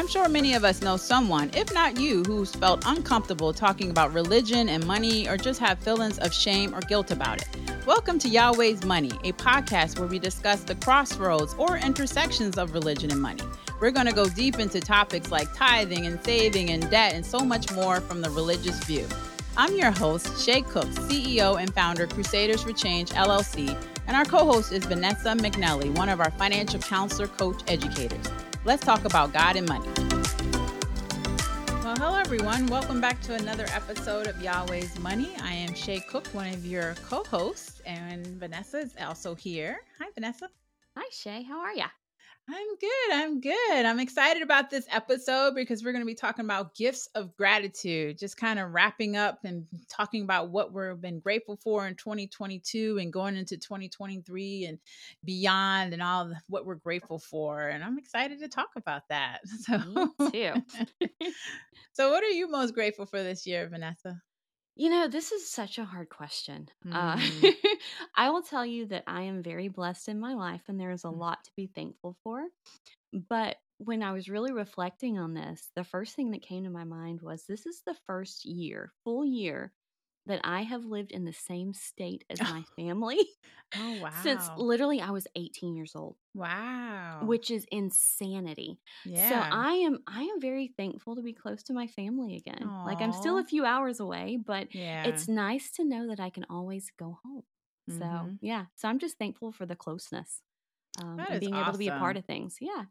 I'm sure many of us know someone, if not you, who's felt uncomfortable talking about religion and money or just have feelings of shame or guilt about it. Welcome to Yahweh's Money, a podcast where we discuss the crossroads or intersections of religion and money. We're going to go deep into topics like tithing and saving and debt and so much more from the religious view. I'm your host, Shay Cook, CEO and founder Crusaders for Change LLC, and our co host is Vanessa McNelly, one of our financial counselor, coach, educators. Let's talk about God and money. Well, hello, everyone. Welcome back to another episode of Yahweh's Money. I am Shay Cook, one of your co hosts, and Vanessa is also here. Hi, Vanessa. Hi, Shay. How are you? I'm good. I'm good. I'm excited about this episode because we're going to be talking about gifts of gratitude, just kind of wrapping up and talking about what we've been grateful for in 2022 and going into 2023 and beyond and all what we're grateful for. And I'm excited to talk about that. So, Me too. so what are you most grateful for this year, Vanessa? You know, this is such a hard question. Mm. Uh, I will tell you that I am very blessed in my life and there is a Mm. lot to be thankful for. But when I was really reflecting on this, the first thing that came to my mind was this is the first year, full year, that I have lived in the same state as my family Oh, wow. since literally I was 18 years old, wow. which is insanity. yeah. So I am I am very thankful to be close to my family again. Like I'm still a few hours away, but yeah. it's nice to know that I can always go home. So Mhm. yeah, so I'm just thankful for the closeness um, That and being able to be a part of things. Yeah,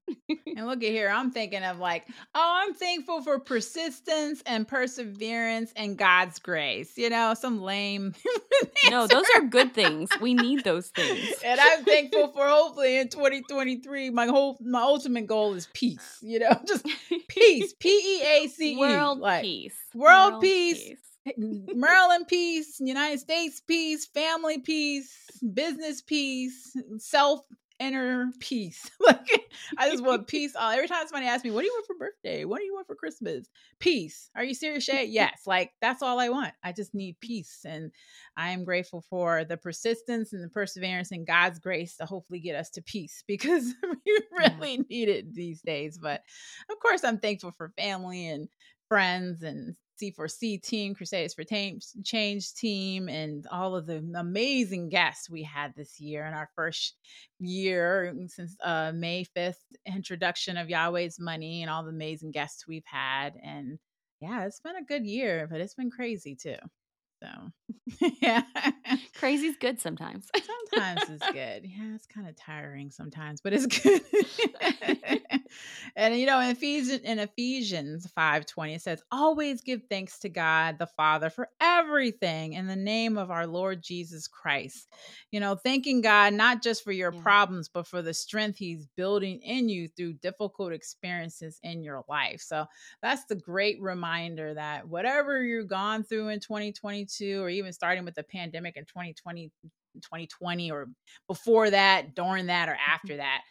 And look at here, I'm thinking of like, oh, I'm thankful for persistence and perseverance and God's grace. You know, some lame. no, those are good things. We need those things. And I'm thankful for hopefully in 2023, my whole my ultimate goal is peace. You know, just peace, P E A C E, World like peace, world peace. Maryland peace, United States peace, family peace, business peace, self inner peace. Like I just want peace. All every time somebody asks me, "What do you want for birthday? What do you want for Christmas?" Peace. Are you serious, Shay? Yes. Like that's all I want. I just need peace, and I am grateful for the persistence and the perseverance and God's grace to hopefully get us to peace because we Yeah. really need it these days. But of course, I'm thankful for family and friends and C4C team, Crusaders for Change team, and all of the amazing guests we had this year in our first year since uh, May 5th introduction of Yahweh's Money and all the amazing guests we've had. And yeah, it's been a good year, but it's been crazy too. So, yeah. Crazy's good sometimes. Sometimes it's good. Yeah, it's kind of tiring sometimes, but it's good. and you know, in Ephesians in Ephesians 5:20 it says, "Always give thanks to God the Father for everything in the name of our Lord Jesus Christ." You know, thanking God not just for your Yeah. problems, but for the strength he's building in you through difficult experiences in your life. So, that's the great reminder that whatever you've gone through in 2022 or even starting with the pandemic in 2020 2020 or before that during that or mm-hmm. after that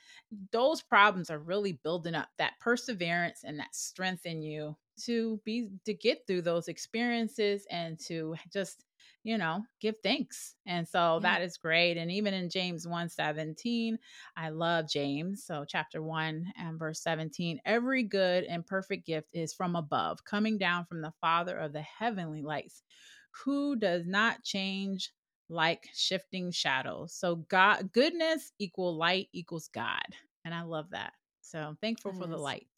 those problems are really building up that perseverance and that strength in you to be to get through those experiences and to just you know give thanks. And so Yeah. that is great. And even in james 1 17 i love james. So chapter 1 and verse 17 every good and perfect gift is from above coming down from the father of the heavenly lights who does not change like shifting shadows so god goodness equal light equals god and i love that so I'm thankful That for the light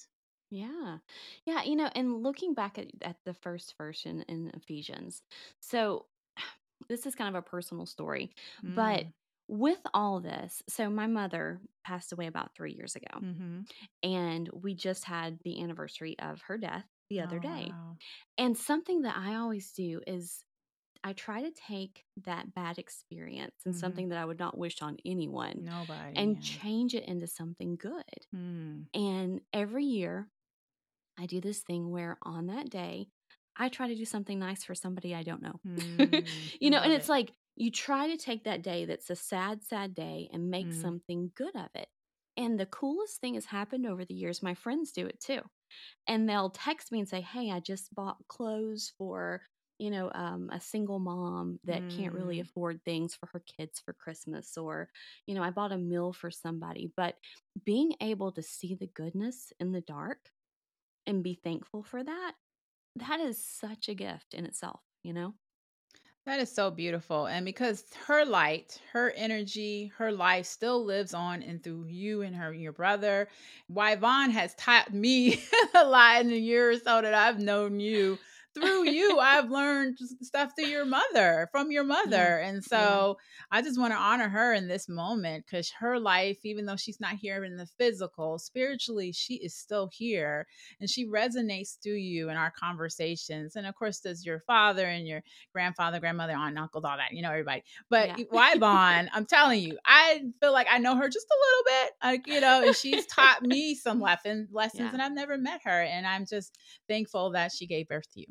Yeah. Yeah. You know, and looking back at, at the first verse in, in Ephesians, so this is kind of a personal story, but Mm, with all this, so my mother passed away about three years ago, mhm. and we just had the anniversary of her death the other Oh, day. wow. And something that I always do is I try to take that bad experience and Mhm. something that I would not wish on anyone nobody and yeah. change it into something good. Mm, And every year, I do this thing where on that day, I try to do something nice for somebody I don't know. mm, you know, and it's it. like you try to take that day that's a sad, sad day and make Mhm. something good of it. And the coolest thing has happened over the years. My friends do it too. And they'll text me and say, Hey, I just bought clothes for, you know, um, a single mom that can't really Mm. afford things for her kids for Christmas, or, you know, I bought a meal for somebody. But being able to see the goodness in the dark and be thankful for that, that is such a gift in itself, you know? That is so beautiful. And because her light, her energy, her life still lives on and through you and her your brother. Why Vaughn has taught me a lot in the year or so that I've known you through you, I've learned stuff through your mother, from your mother. Yeah. And so yeah. I just want to honor her in this moment because her life, even though she's not here in the physical, spiritually, she is still here and she resonates through you in our conversations. And of course, does your father and your grandfather, grandmother, aunt, uncles, all that, you know, everybody. But yeah. Vaughn? I'm telling you, I feel like I know her just a little bit, like, you know, and she's taught me some lessons, lessons, yeah. and I've never met her. And I'm just thankful that she gave birth to you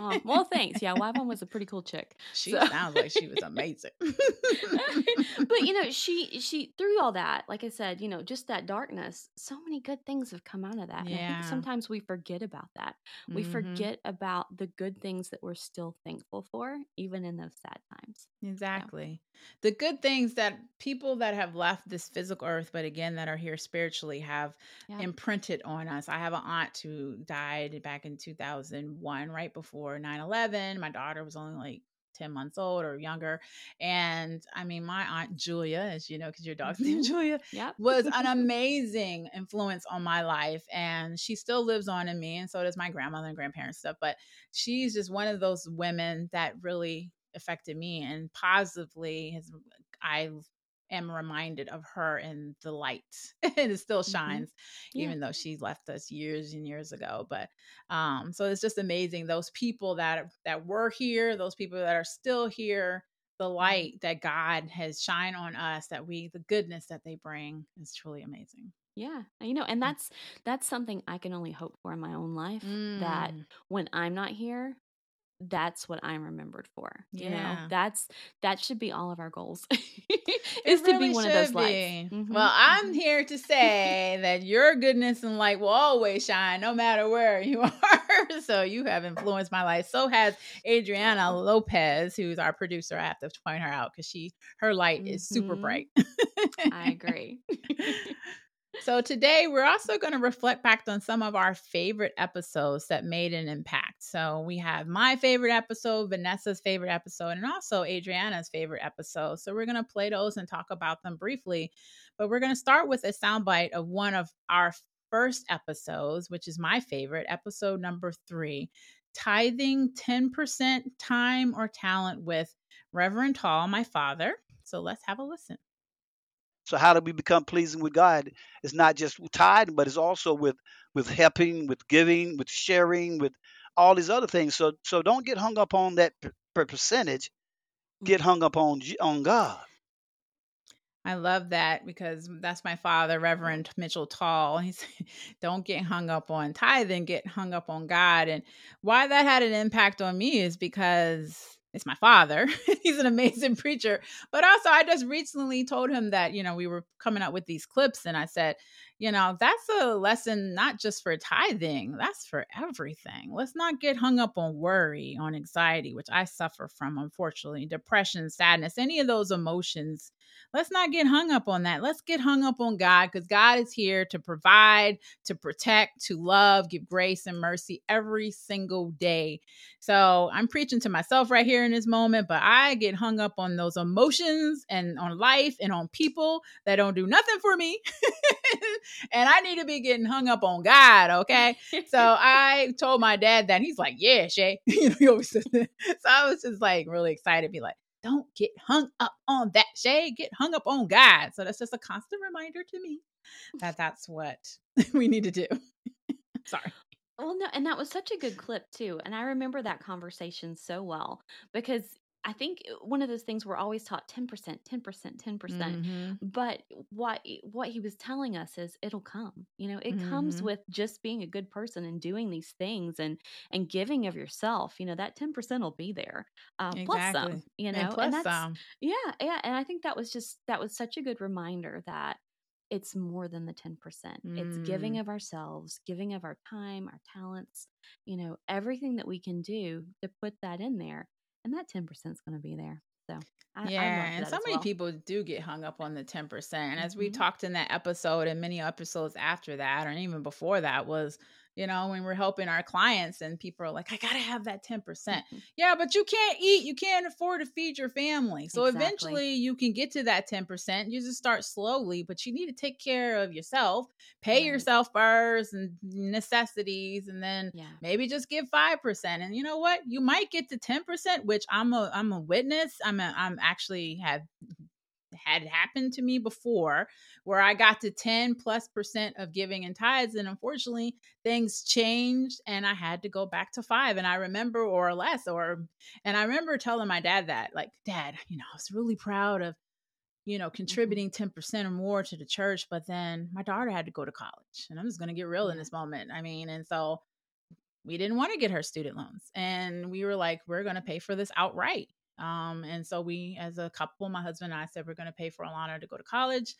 um, well, thanks. Yeah, Wyvon was a pretty cool chick. She so. sounds like she was amazing. but you know, she she through all that, like I said, you know, just that darkness. So many good things have come out of that. Yeah. And I think sometimes we forget about that. We mm-hmm. forget about the good things that we're still thankful for, even in those sad times. Exactly. Yeah. The good things that people that have left this physical earth, but again that are here spiritually, have yeah. imprinted on us. I have an aunt who died back in 2001, right before 9 11. My daughter was only like 10 months old or younger. And I mean, my aunt Julia, as you know, because your dog's named mm-hmm. Julia, yep. was an amazing influence on my life. And she still lives on in me. And so does my grandmother and grandparents stuff. But she's just one of those women that really affected me and positively has I am reminded of her in the light and it still mm-hmm. shines mm-hmm. yeah. even though she left us years and years ago but um so it's just amazing those people that that were here those people that are still here the mm-hmm. light that god has shined on us that we the goodness that they bring is truly amazing yeah you know and mm. that's that's something i can only hope for in my own life mm. that when i'm not here that's what I'm remembered for. You yeah. know, that's that should be all of our goals. is really to be one of those lights. Mm-hmm. Well, I'm mm-hmm. here to say that your goodness and light will always shine no matter where you are. so you have influenced my life. So has Adriana Lopez, who's our producer. I have to point her out because she her light mm-hmm. is super mm-hmm. bright. I agree. So, today we're also going to reflect back on some of our favorite episodes that made an impact. So, we have my favorite episode, Vanessa's favorite episode, and also Adriana's favorite episode. So, we're going to play those and talk about them briefly. But we're going to start with a soundbite of one of our first episodes, which is my favorite, episode number three Tithing 10% Time or Talent with Reverend Hall, my father. So, let's have a listen. So how do we become pleasing with God? It's not just tithing, but it's also with with helping, with giving, with sharing, with all these other things. So so don't get hung up on that per percentage. Mm. Get hung up on on God. I love that because that's my father, Reverend Mitchell Tull. He's don't get hung up on tithing, get hung up on God. And why that had an impact on me is because it's my father. He's an amazing preacher. But also, I just recently told him that, you know, we were coming up with these clips, and I said, you know, that's a lesson not just for tithing, that's for everything. Let's not get hung up on worry, on anxiety, which I suffer from, unfortunately, depression, sadness, any of those emotions let's not get hung up on that. Let's get hung up on God because God is here to provide, to protect, to love, give grace and mercy every single day. So I'm preaching to myself right here in this moment, but I get hung up on those emotions and on life and on people that don't do nothing for me. and I need to be getting hung up on God, okay? so I told my dad that he's like, Yeah, Shay. you know, he always says that. So I was just like really excited, be like, don't get hung up on that Shay. Get hung up on God. So that's just a constant reminder to me that that's what we need to do. Sorry. Well, no, and that was such a good clip too. And I remember that conversation so well because I think uh, one of those things we're always taught 10%, 10%, 10%. percent mm-hmm. But what what he was telling us is it'll come. You know, it mm-hmm. comes with just being a good person and doing these things and and giving of yourself. You know, that 10% will be there. Uh, exactly. plus some, you know. And, plus and that's some. yeah, yeah, and I think that was just that was such a good reminder that it's more than the 10%. Mm. It's giving mm. of ourselves, giving of our time, our talents, you know, everything that we can do to put that in there and that 10% is going to be there. So, I, yeah, I and so many well. people do get hung up on the 10%. And as mm-hmm. we talked in that episode and many episodes after that, or even before that, was you know, when we're helping our clients and people are like, I got to have that 10%. percent mm-hmm. Yeah, but you can't eat. You can't afford to feed your family. So exactly. eventually you can get to that 10%. You just start slowly, but you need to take care of yourself, pay right. yourself first and necessities, and then yeah. maybe just give 5%. And you know what? You might get to 10%, which I'm a, I'm a witness. I'm a, I'm actually have had happened to me before where I got to 10 plus percent of giving and tithes. And unfortunately, things changed and I had to go back to five. And I remember, or less, or, and I remember telling my dad that, like, Dad, you know, I was really proud of, you know, mm-hmm. contributing 10% or more to the church. But then my daughter had to go to college. And I'm just going to get real in this moment. I mean, and so we didn't want to get her student loans. And we were like, we're going to pay for this outright. Um, and so we, as a couple, my husband and I said we're going to pay for Alana to go to college.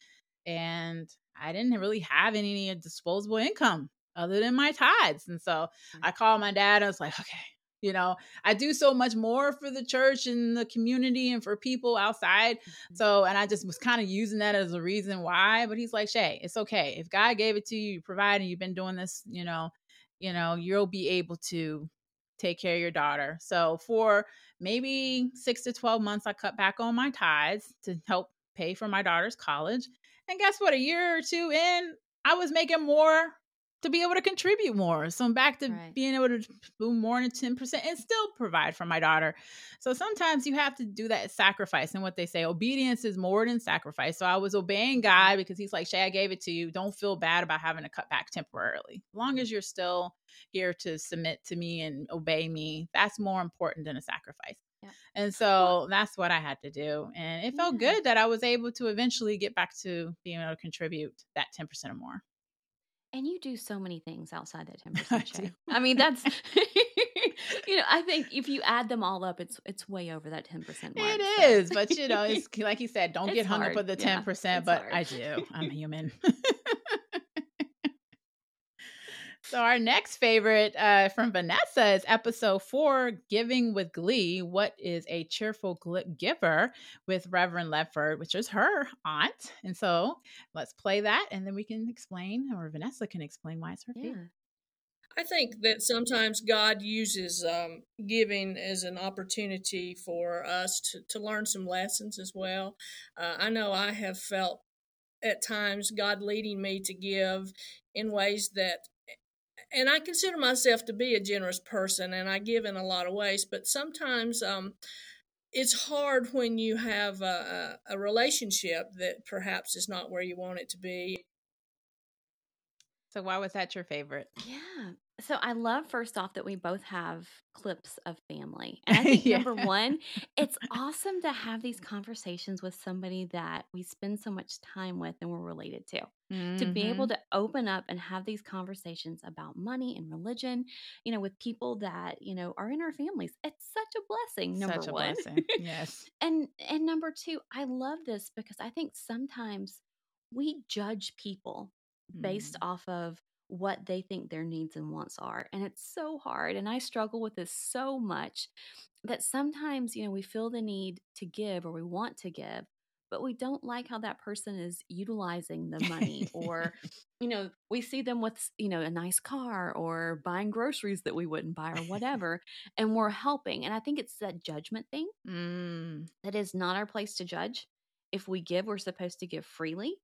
And I didn't really have any disposable income other than my tithes. And so mm. I called my dad. I was like, okay, you know, I do so much more for the church and the community and for people outside. Mm-hmm. So, and I just was kind of using that as a reason why. But he's like, Shay, it's okay. If God gave it to you, you provide, and you've been doing this, you know, you know, you'll be able to take care of your daughter. So for maybe six to 12 months, I cut back on my tithes to help pay for my daughter's college. And guess what? A year or two in, I was making more to be able to contribute more. So I'm back to right. being able to do more than 10% and still provide for my daughter. So sometimes you have to do that sacrifice. And what they say, obedience is more than sacrifice. So I was obeying mm-hmm. God because he's like, Shay, I gave it to you. Don't feel bad about having to cut back temporarily. As long as you're still here to submit to me and obey me, that's more important than a sacrifice. Yeah. And so that's what I had to do. And it felt yeah. good that I was able to eventually get back to being able to contribute that 10% or more. And you do so many things outside that 10% I, I mean, that's you know, I think if you add them all up, it's it's way over that 10% mark. It so. is, but you know, it's like you said, don't get hung hard. up with the 10%, yeah, but hard. I do. I'm human. So our next favorite uh, from Vanessa is episode four, "Giving with Glee." What is a cheerful giver with Reverend Ledford, which is her aunt. And so let's play that, and then we can explain, or Vanessa can explain why it's her yeah. I think that sometimes God uses um, giving as an opportunity for us to, to learn some lessons as well. Uh, I know I have felt at times God leading me to give in ways that and I consider myself to be a generous person and I give in a lot of ways, but sometimes um, it's hard when you have a, a, relationship that perhaps is not where you want it to be. So, why was that your favorite? Yeah. So I love first off that we both have clips of family. And I think yeah. number one, it's awesome to have these conversations with somebody that we spend so much time with and we're related to. Mm-hmm. To be able mm-hmm. to open up and have these conversations about money and religion, you know, with people that, you know, are in our families. It's such a blessing, number such a one. Blessing. Yes. and and number two, I love this because I think sometimes we judge people based mm. off of what they think their needs and wants are. And it's so hard. And I struggle with this so much that sometimes, you know, we feel the need to give or we want to give, but we don't like how that person is utilizing the money or you know we see them with you know a nice car or buying groceries that we wouldn't buy or whatever and we're helping and i think it's that judgment thing mm. that is not our place to judge if we give we're supposed to give freely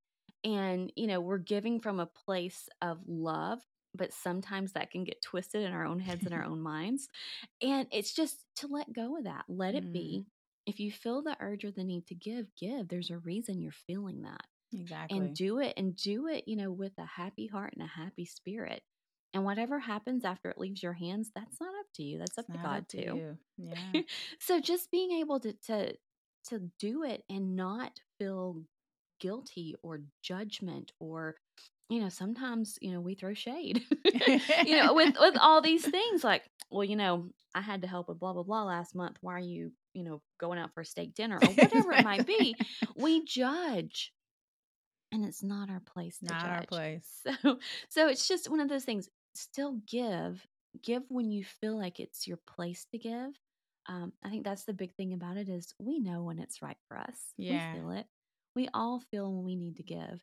and, you know, we're giving from a place of love, but sometimes that can get twisted in our own heads and our own minds. And it's just to let go of that, let it mm. be. If you feel the urge or the need to give, give. There's a reason you're feeling that. Exactly. And do it and do it, you know, with a happy heart and a happy spirit. And whatever happens after it leaves your hands, that's not up to you. That's it's up to God up to too. Yeah. so just being able to to to do it and not feel guilty or judgment or you know sometimes you know we throw shade you know with with all these things like well you know i had to help with blah blah blah last month. Why are you you know going out for a steak dinner? or whatever it might be. We judge and it's not our place not judge. our place. So so it's just one of those things still give give when you feel like it's your place to give. Um, i think that's the big thing about it is we know when it's right for us. Yeah. we feel it we all feel when we need to give.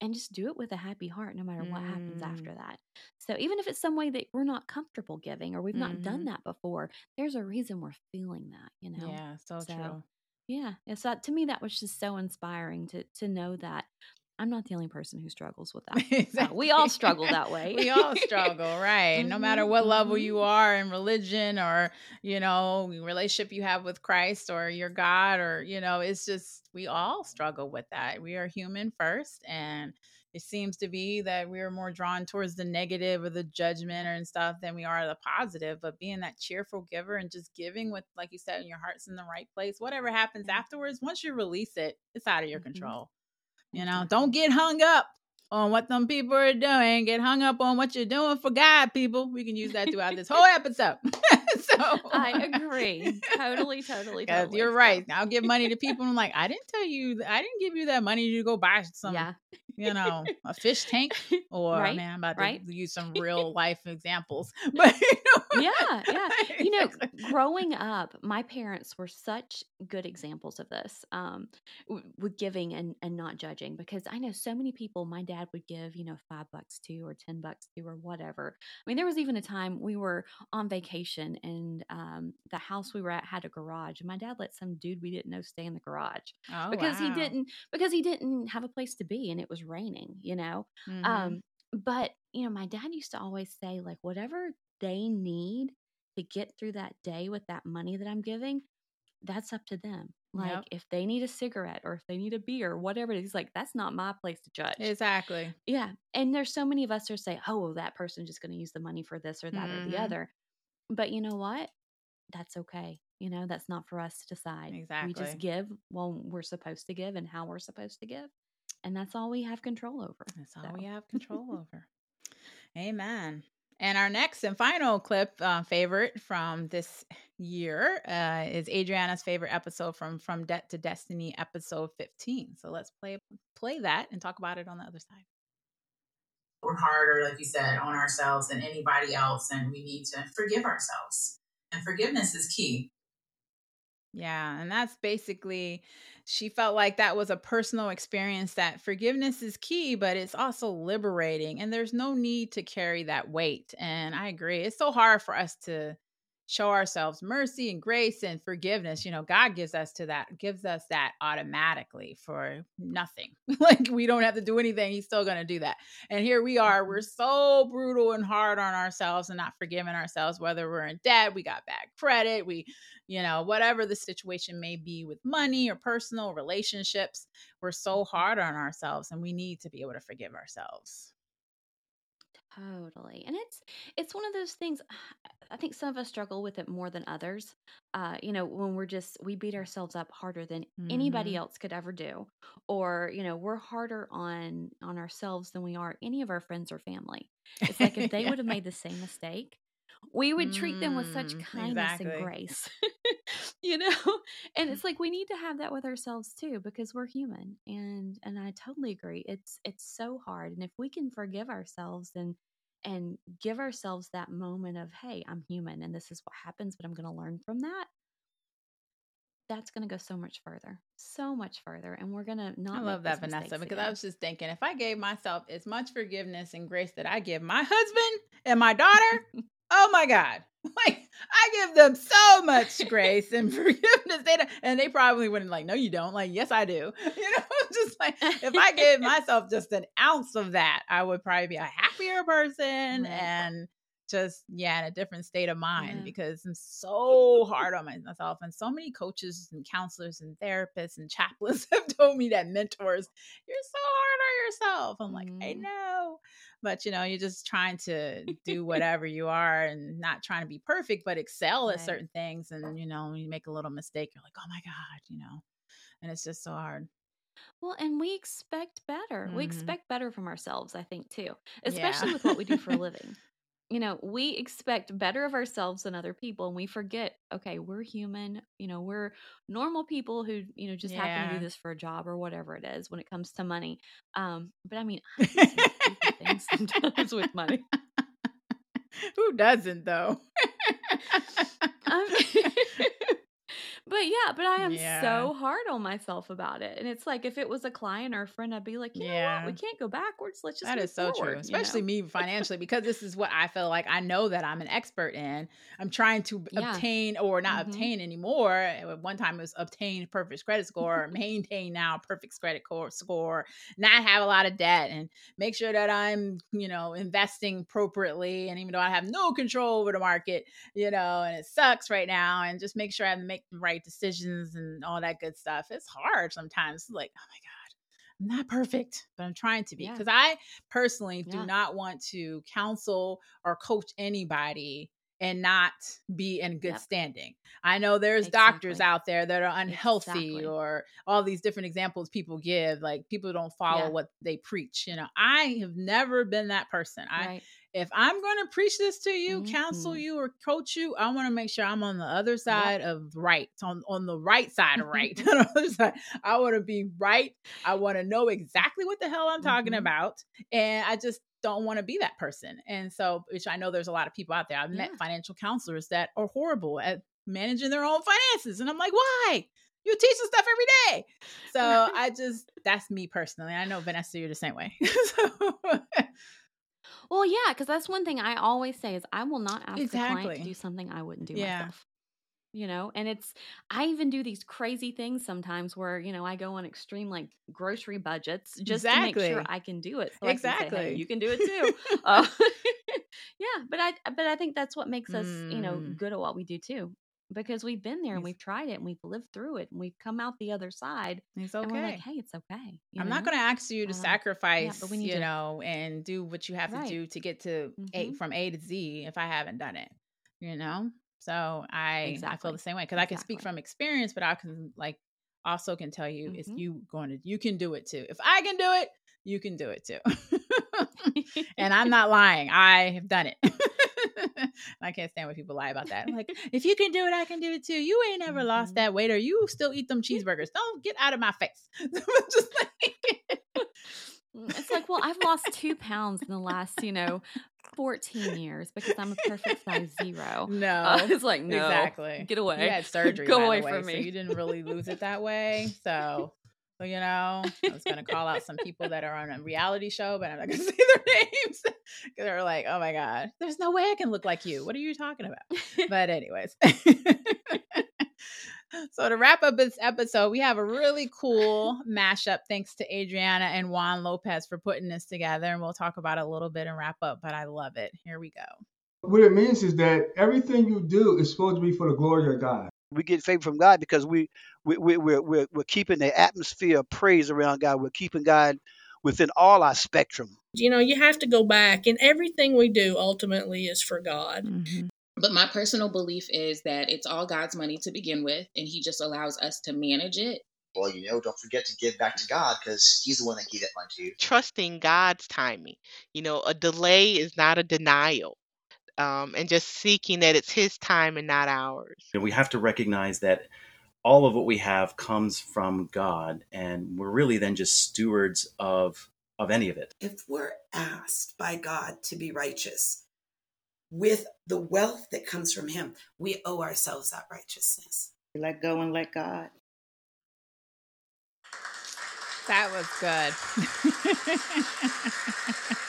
and just do it with a happy heart no matter what happens Mm. after that. So even if it's some way that we're not comfortable giving or we've not done Mhm. that before, there's a reason we're feeling that, you know. Yeah, so, So, true. Yeah, and so to me that was just so inspiring to to know that I'm not the only person who struggles with that. Uh, we all struggle that way. we all struggle, right? No matter Mhm, what level you mhm. are in religion or, you know, relationship you have with Christ or your God or, you know, it's just we all struggle with that. We are human first and it seems to be that we're more drawn towards the negative or the judgment or and stuff than we are the positive. But being that cheerful giver and just giving with, like you said, in your heart's in the right place, whatever happens afterwards, once you release it, it's out of your Mhm. control. You know, don't get hung up on what them people are doing. Get hung up on what you're doing for God, people. We can use that throughout this whole episode. so I agree. Totally, totally, totally. you're right. I'll give money to people. I'm like, I didn't tell you, I didn't give you that money to go buy some, yeah. you know, a fish tank. Or Right, man, I'm about right. to use some real life examples. But you know, Yeah, yeah. You know, growing up, my parents were such good examples of this, um, with giving and, and not judging. Because I know so many people, my dad would give, you know, five bucks to or 10 bucks to or whatever. I mean, there was even a time we were on vacation and um, the house we were at had a garage. And my dad let some dude we didn't know stay in the garage Oh, because he didn't because he didn't have a place to be and it was raining, you know. Mhm. Um, but you know, my dad used to always say, like, whatever they need to get through that day with that money that I'm giving, that's up to them. Like, Yep. if they need a cigarette or if they need a beer, or whatever it is, he's like, that's not my place to judge. exactly. yeah. And there's so many of us who say, oh, well, that person's just going to use the money for this or that or the Mhm. other. But you know what? That's okay. You know, that's not for us to decide. Exactly. We just give when we're supposed to give and how we're supposed to give. And that's all we have control over. That's all So. we have control over. Amen. And our next and final clip uh, favorite from this year uh, is Adriana's favorite episode from From Debt to Destiny, episode 15. So let's play play that and talk about it on the other side. we're harder, like you said, on ourselves than anybody else, and we need to forgive ourselves. And forgiveness is key. Yeah, and that's basically she felt like that was a personal experience that forgiveness is key, but it's also liberating and there's no need to carry that weight. And I agree. It's so hard for us to show ourselves mercy and grace and forgiveness. You know, God gives us to that, gives us that automatically for nothing. like we don't have to do anything. He's still going to do that. And here we are, we're mm-hmm. so brutal and hard on ourselves and not forgiving ourselves, whether we're in debt, we got bad credit, we you know, whatever the situation may be with money or personal relationships, we're so hard on ourselves and we need to be able to forgive ourselves. Totally. And it's it's one of those things I think some of us struggle with it more than others. Uh, you know, when we're just we beat ourselves up harder than anybody Mhm. else could ever do. Or, you know, we're harder on on ourselves than we are any of our friends or family. It's like if they Yeah. would have made the same mistake, we would treat them with such Mm, kindness exactly. and grace. you know? And it's mm-hmm. like we need to have that with ourselves too because we're human. And and I totally agree. It's it's so hard. And if we can forgive ourselves and and give ourselves that moment of, hey, I'm human and this is what happens, but I'm going to learn from that. That's going to go so much further, so much further. And we're going to not I love that, Vanessa, because I was just thinking if I gave myself as much forgiveness and grace that I give my husband and my daughter, oh my God. Like I give them so much grace and forgiveness. They and they probably wouldn't like, no, you don't. Like, yes, I do. You know, just like if I gave myself just an ounce of that, I would probably be a happier person and just yeah, in a different state of mind Yeah. because I'm so hard on myself. And so many coaches and counselors and therapists and chaplains have told me that mentors, you're so hard on yourself. I'm like, I Mhm. know. But you know, you're just trying to do whatever you are and not trying to be perfect, but excel at certain things. And you know, when you make a little mistake, you're like, oh my God, you know. And it's just so hard. Well, and we expect better. We Mhm. expect better from ourselves, I think, too, especially Yeah. with what we do for a living. You know, we expect better of ourselves than other people, and we forget, okay, we're human. You know, we're normal people who, you know, just happen to do this for a job or whatever it is when it comes to money. Um, but I mean, I do some stupid things sometimes with money. Who doesn't though? Um, but yeah, but I am Yeah. so hard on myself about it. And it's like if it was a client or a friend, I'd be like, you know Yeah. what? We can't go backwards. Let's just That is so forward, true, you especially know? me financially, because this is what I feel like I know that I'm an expert in. I'm trying to Yeah. obtain or not Mhm. obtain anymore. At one time it was obtain perfect credit score, maintain now perfect credit core score, not have a lot of debt, and make sure that I'm, you know, investing appropriately. And even though I have no control over the market, you know, and it sucks right now, and just make sure I make the right decisions and all that good stuff. It's hard sometimes. It's like, oh my God. I'm not perfect, but I'm trying to be Yeah. because I personally do not want to counsel or coach anybody and not be in good Yep. standing. I know there's doctors out there that are unhealthy Exactly. or all these different examples people give like people don't follow Yeah. what they preach, you know. I have never been that person. I Right. If I'm going to preach this to you, counsel Mhm. you or coach you, I want to make sure I'm on the other side of right, on on the right side of right. on the other side. I want to be right. I want to know exactly what the hell I'm talking Mhm. about, and I just don't want to be that person. And so, which I know there's a lot of people out there. I've met financial counselors that are horrible at managing their own finances, and I'm like, why? You teach this stuff every day. So I just that's me personally. I know Vanessa, you're the same way. so, Well, yeah, because that's one thing I always say is I will not ask a client to do something I wouldn't do Yeah. myself. You know, and it's I even do these crazy things sometimes where you know I go on extreme like grocery budgets just to make sure I can do it. So can say, hey, Exactly. you can do it too. uh, yeah, but I but I think that's what makes us you know Mm. good at what we do too because we've been there and we've tried it and we've lived through it and we've come out the other side it's and we're okay. like, hey, it's okay. You I'm not going to ask you to Um, sacrifice, but we need you to- know, and do what you have to do to get to A Mhm. from A to Z if I haven't done it, you know. So I I feel the same way because I can speak from experience, but I can like also can tell you it's Mhm. you going to you can do it too. If I can do it, you can do it too. and I'm not lying. I have done it. I can't stand when people lie about that. I'm like, if you can do it, I can do it too. You ain't never lost Mhm. that weight, or you still eat them cheeseburgers. Don't get out of my face. Just like, Mm, It's like, well, I've lost two pounds in the last, you know, 14 years because I'm a perfect size zero. no, Uh, it's like, no, exactly. get away. You had surgery, Go away way, from so me. you didn't really lose it that way. So, so, you know, I was gonna call out some people that are on a reality show, but I'm not gonna say their names because they're like, oh my god, there's no way I can look like you. What are you talking about? But anyways. So to wrap up this episode, we have a really cool mashup. Thanks to Adriana and Juan Lopez for putting this together, and we'll talk about it a little bit and wrap up. But I love it. Here we go. What it means is that everything you do is supposed to be for the glory of God. we get favor from God because we we we we're, we're we're keeping the atmosphere of praise around God. We're keeping God within all our spectrum. You know, you have to go back, and everything we do ultimately is for God. Mm-hmm. But my personal belief is that it's all God's money to begin with, and He just allows us to manage it. Well, you know, don't forget to give back to God because He's the one that gave that money to you. trusting God's timing. You know, a delay is not a denial. Um, and just seeking that it's His time and not ours. And we have to recognize that all of what we have comes from God, and we're really then just stewards of of any of it. if we're asked by God to be righteous with the wealth that comes from Him, we owe ourselves that righteousness. Let go and let God. That was good.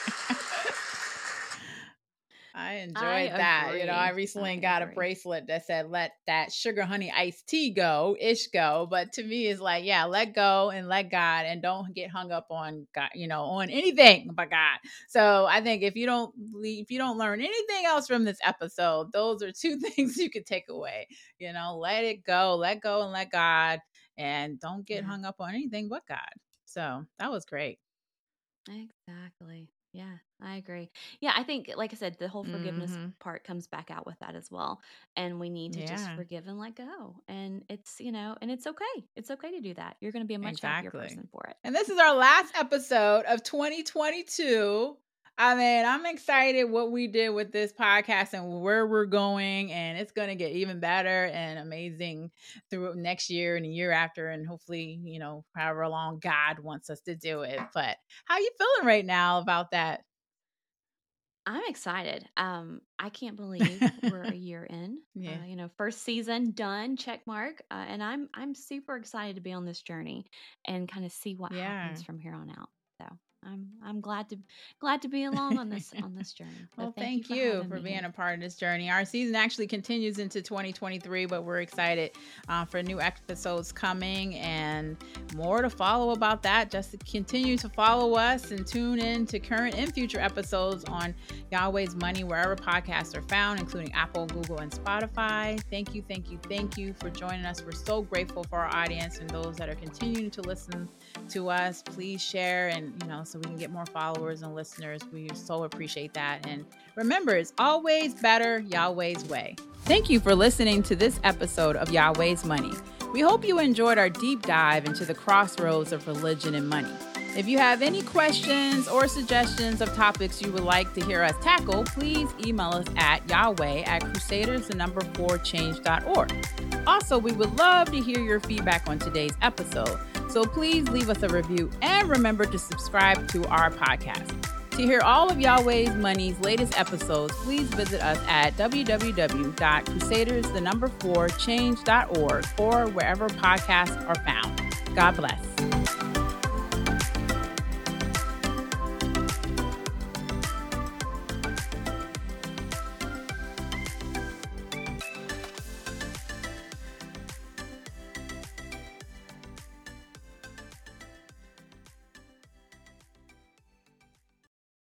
I enjoyed I that. You know, I recently I got a bracelet that said "Let that sugar honey iced tea go, ish go." But to me, it's like, yeah, let go and let God, and don't get hung up on God. You know, on anything but God. So I think if you don't leave, if you don't learn anything else from this episode, those are two things you could take away. You know, let it go, let go, and let God, and don't get Yeah. hung up on anything but God. So that was great. Exactly. Yeah, I agree. Yeah, I think, like I said, the whole forgiveness Mhm. part comes back out with that as well. And we need to just forgive and let go. And it's, you know, and it's okay. It's okay to do that. You're going to be a much happier person for it. And this is our last episode of 2022. I mean, I'm excited what we did with this podcast and where we're going, and it's going to get even better and amazing through next year and the year after, and hopefully, you know, however long God wants us to do it. But how you feeling right now about that? I'm excited. Um, I can't believe we're a year in. Yeah. Uh, you know, first season done, check mark. Uh, and I'm I'm super excited to be on this journey and kind of see what Yeah. happens from here on out. So I'm I'm glad to glad to be along on this on this journey. Well, thank, thank you you for being here. a part of this journey. Our season actually continues into 2023, but we're excited uh, for new episodes coming and more to follow about that. Just to continue to follow us and tune in to current and future episodes on Yahweh's Money, wherever podcasts are found, including Apple, Google, and Spotify. Thank you, thank you, thank you for joining us. We're so grateful for our audience and those that are continuing to listen to us. Please share and, you know, so we can get more followers and listeners. We so appreciate that. And remember, it's always better Yahweh's way. Thank you for listening to this episode of Yahweh's Money. We hope you enjoyed our deep dive into the crossroads of religion and money. If you have any questions or suggestions of topics you would like to hear us tackle, please email us at Yahweh at crusaders, the number four change.org. Also, we would love to hear your feedback on today's episode. So please leave us a review and remember to subscribe to our podcast. To hear all of Yahweh's Money's latest episodes, please visit us at www.crusaders4change.org or wherever podcasts are found. God bless.